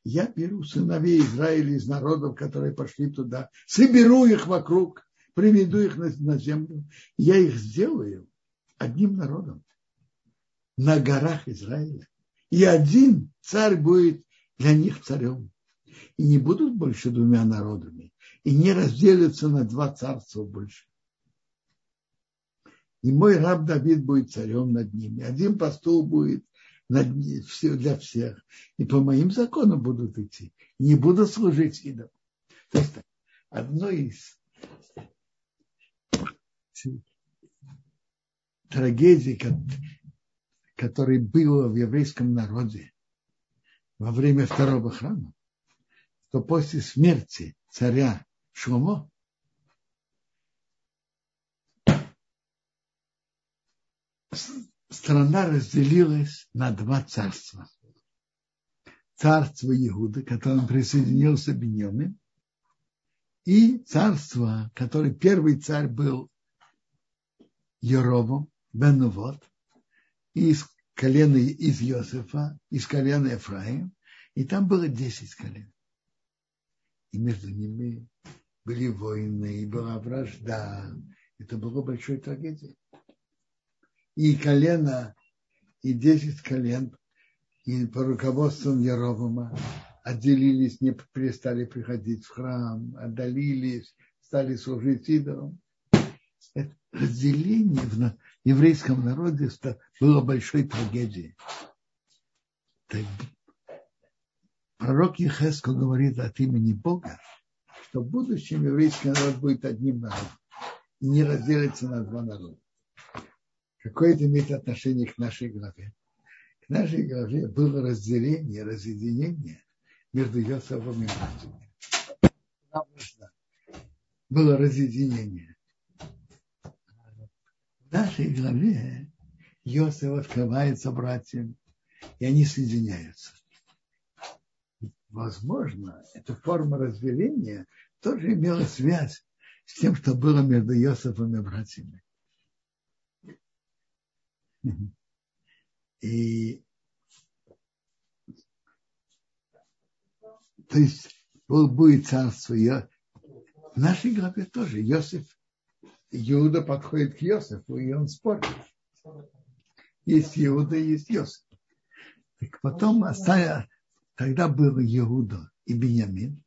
я беру сыновей Израиля из народов, которые пошли туда, соберу их вокруг, приведу их на землю, я их сделаю одним народом на горах Израиля. И один царь будет для них царем. И не будут больше двумя народами. И не разделятся на два царства больше. И мой раб Давид будет царем над ними. Один пастух будет для всех. И по моим законам будут идти. Не буду служить идолам. То есть одно из трагедий, которое было в еврейском народе во время второго храма, то после смерти царя Шломо страна разделилась на два царства. Царство Иуды, к которому присоединился Беньямин, и царство, который первый царь был Еровом, Бенувот, из колена из Иосифа, из колена Ефраим, и там было десять колен. И между ними были войны, и была вражда. Это было большой трагедией. И колено, и десять колен, и по руководству Яровома отделились, не перестали приходить в храм, отдалились, стали служить идолам. Это разделение в еврейском народе было большой трагедией. Пророк Ехеско говорит от имени Бога, что в будущем еврейский народ будет одним народом и не разделится на два народа. Какое это имеет отношение к нашей главе? К нашей главе было разделение, разъединение между Йосифом и братьями. Было разъединение. Нашей главе Йосиф открывается братьям, и они соединяются возможно, эта форма разделения тоже имела связь с тем, что было между Йосифом и братьями. И то есть будет царство. В нашей главе тоже Йосиф, Иуда подходит к Йосифу, и он спорит. Есть Иуда, есть Йосиф. Так потом оставя, Тогда был Иуда и Беньямин,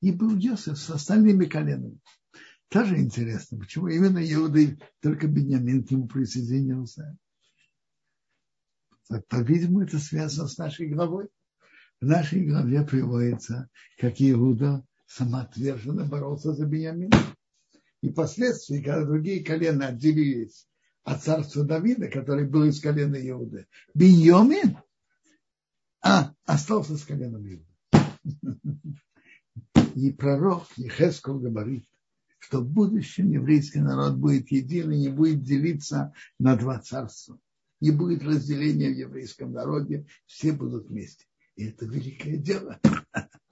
и был Йосиф с остальными коленами. Тоже интересно, почему именно Иуда и только Беньямин к нему присоединился. По-видимому, это связано с нашей главой. В нашей главе приводится, как Иуда самоотверженно боролся за Беньямин. И впоследствии, когда другие колена отделились от царства Давида, который был из колена Иуды, Беньямин а, остался с коленом Иуда. И пророк Ехесков говорит, что в будущем еврейский народ будет единый, не будет делиться на два царства. Не будет разделения в еврейском народе, все будут вместе. И это великое дело.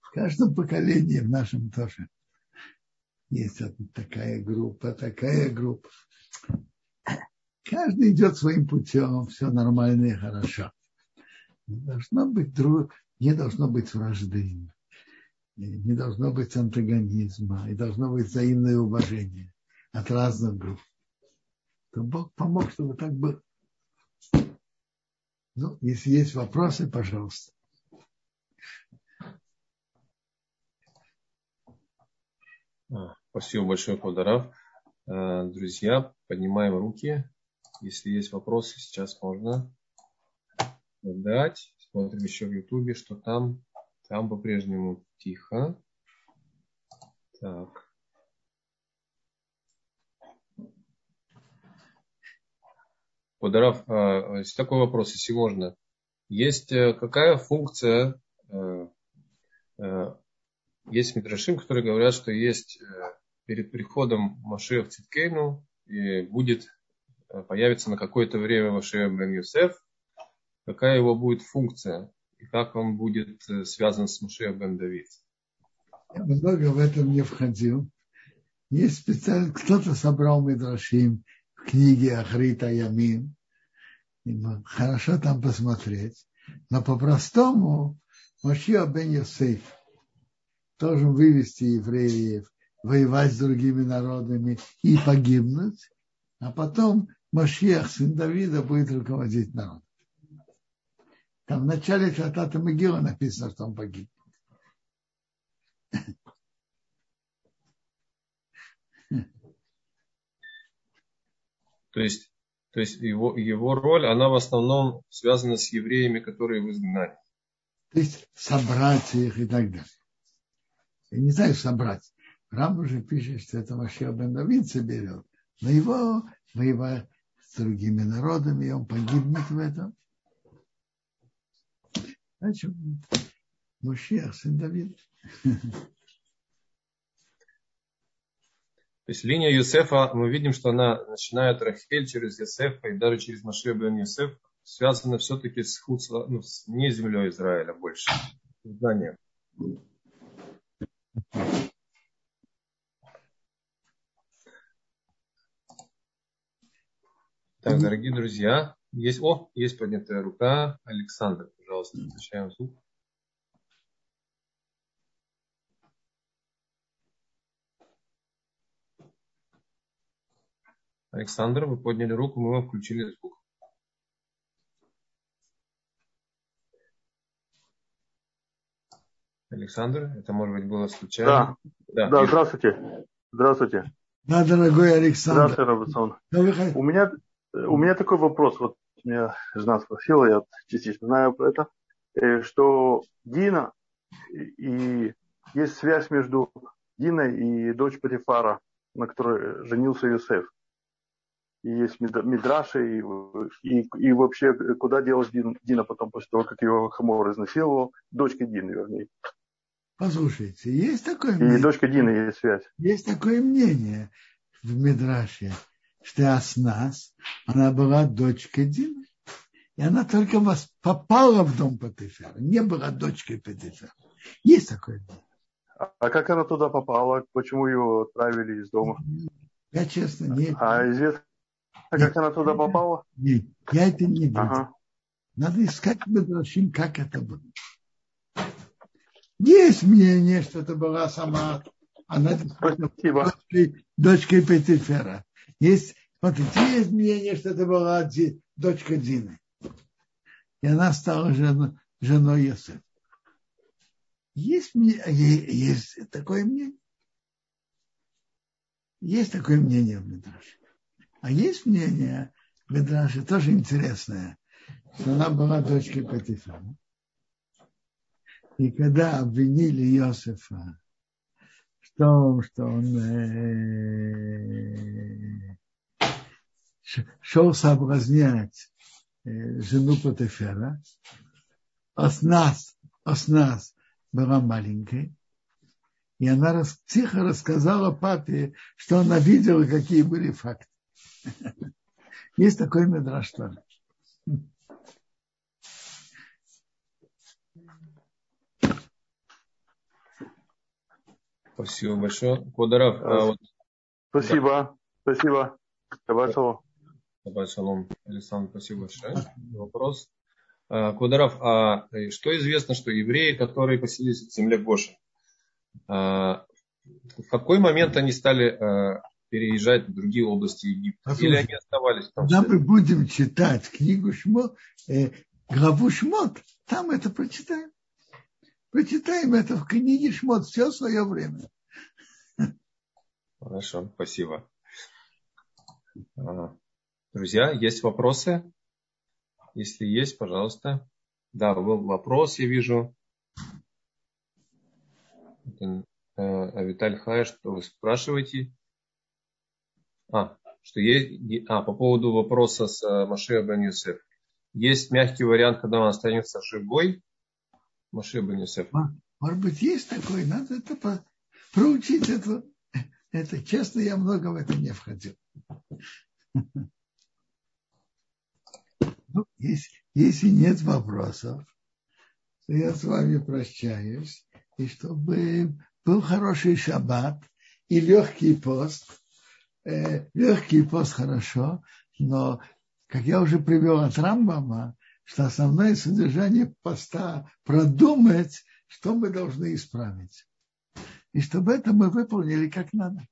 В каждом поколении, в нашем тоже, есть такая группа, такая группа. Каждый идет своим путем, все нормально и хорошо. Не должно быть друг, не должно быть вражды, не должно быть антагонизма, и должно быть взаимное уважение от разных групп. То Бог помог, чтобы так было. Ну, если есть вопросы, пожалуйста. А, спасибо большое, Квадарав. Э, друзья, поднимаем руки. Если есть вопросы, сейчас можно дать. Смотрим еще в Ютубе, что там. Там по-прежнему тихо. Так. А, есть такой вопрос, если можно. Есть э, какая функция, э, есть митрашим, которые говорят, что есть перед приходом Машея в Циткейну будет, появится на какое-то время Машея бен Юсеф, какая его будет функция и как он будет э, связан с Мушея бен Давид. Я много в этом не входил. Есть специально, кто-то собрал Мидрашим в книге Ахрита Ямин. Хорошо там посмотреть. Но по-простому Машиа бен Йосеф должен вывести евреев, воевать с другими народами и погибнуть, а потом Машиах, сын Давида, будет руководить народом. Там в начале Шатата Могила написано, что он погиб. То есть, то есть его, его роль, она в основном связана с евреями, которые в изгнании. То есть собрать их и так далее. Я не знаю, собрать. Рам уже пишет, что это Машия бен Давид соберет. Но его воевать с другими народами, и он погибнет в этом. Значит, Мушех, сын Давид. То есть линия Юсефа, мы видим, что она начинает Рахель через Юсефа и даже через Машея бен Юсеф, связана все-таки с, худ, ну, с не землей Израиля больше. Знание. Так, дорогие друзья, есть, о, есть поднятая рука. Александр, пожалуйста, включаем звук. Александр, вы подняли руку, мы вам включили звук. Александр, это может быть было случайно? Да, да, да здравствуйте. Здравствуйте. Да, дорогой Александр. Здравствуйте, Робинсон. У меня, у меня такой вопрос. Вот меня жена спросила, я частично знаю про это, э, что Дина и есть связь между Диной и дочь Патифара, на которой женился Юсеф и есть Мидраши, и, и, и вообще, куда делась Дин, Дина потом, после того, как его Хамор изнасиловал, дочка Дины, вернее. Послушайте, есть такое мнение. И дочка Дины есть связь. Есть такое мнение в Мидраше, что Аснас, она была дочкой Дины. И она только вас попала в дом Патифера, не была дочкой Патифера. Есть такое мнение. А как она туда попала? Почему ее отправили из дома? Я честно не... А известно, а как она туда попала? Нет, я это не видел. Ага. Надо искать Медрашим, как это было. Есть мнение, что это была сама она Спасибо. дочкой, дочкой Петифера. Есть, смотрите, есть мнение, что это была дочка Дины. И она стала жен, женой Йосефа. Есть, есть такое мнение. Есть такое мнение в Медраше. А есть мнение в Медраше, тоже интересное, что она была дочкой Патифара. И когда обвинили Иосифа в том, что он шел соблазнять э, жену Патифера, Оснас, Оснас была маленькой, и она рас, тихо рассказала папе, что она видела, какие были факты. Есть такой медраж тоже. Спасибо большое. Квадаров. А, вот, спасибо. Да. Спасибо. Шаббат шалом. Александр, спасибо большое. Вопрос. А, Квадаров, а что известно, что евреи, которые поселились в земле Гоши, а, в какой момент они стали переезжать в другие области Египта? Послушайте, Или они оставались там? Когда мы будем читать книгу Шмот, э, главу Шмот, там это прочитаем. Прочитаем это в книге Шмот все свое время. Хорошо, спасибо. А, друзья, есть вопросы? Если есть, пожалуйста. Да, был вопрос, я вижу. Это, э, Авиталь Хай, что вы спрашиваете? А, что есть, а, по поводу вопроса с э, Машея бен Юсеф. Есть мягкий вариант, когда он останется живой, Машея бен Юсеф. Может быть, есть такой, надо это по, проучить. Это, это, честно, я много в этом не входил. Ну, если, если нет вопросов, то я с вами прощаюсь. И чтобы был хороший шаббат и легкий пост – э, легкий пост хорошо, но, как я уже привел от Рамбама, что основное содержание поста продумать, что мы должны исправить. И чтобы это мы выполнили как надо.